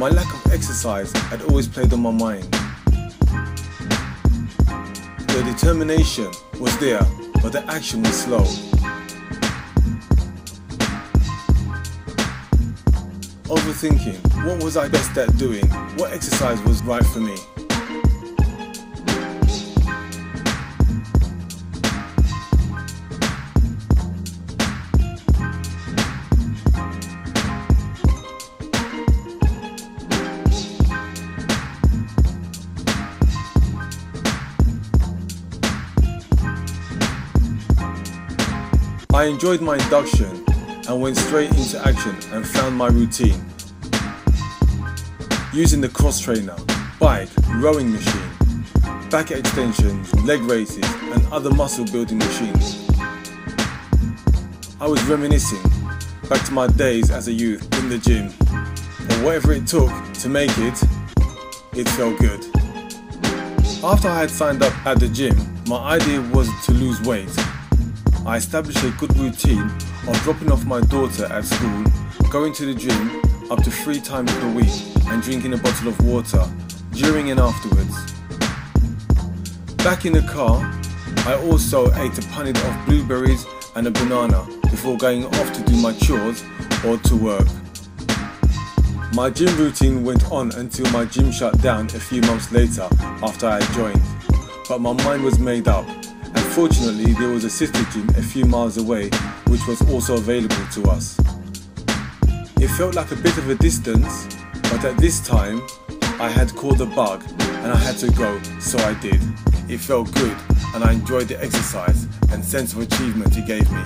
My lack of exercise had always played on my mind. The determination was there, but the action was slow. Overthinking, what was I best at doing? What exercise was right for me? I enjoyed my induction and went straight into action and found my routine. Using the cross trainer, bike, rowing machine, back extensions, leg raises and other muscle building machines. I was reminiscing back to my days as a youth in the gym. And whatever it took to make it, it felt good. After I had signed up at the gym, my idea was to lose weight. I established a good routine of dropping off my daughter at school, going to the gym up to three times per week, and drinking a bottle of water during and afterwards. Back in the car, I also ate a punnet of blueberries and a banana before going off to do my chores or to work. My gym routine went on until my gym shut down a few months later after I joined, but my mind was made up fortunately there was a sister gym a few miles away which was also available to us. It felt like a bit of a distance, but at this time I had caught the bug and I had to go, so I did. It felt good and I enjoyed the exercise and sense of achievement it gave me.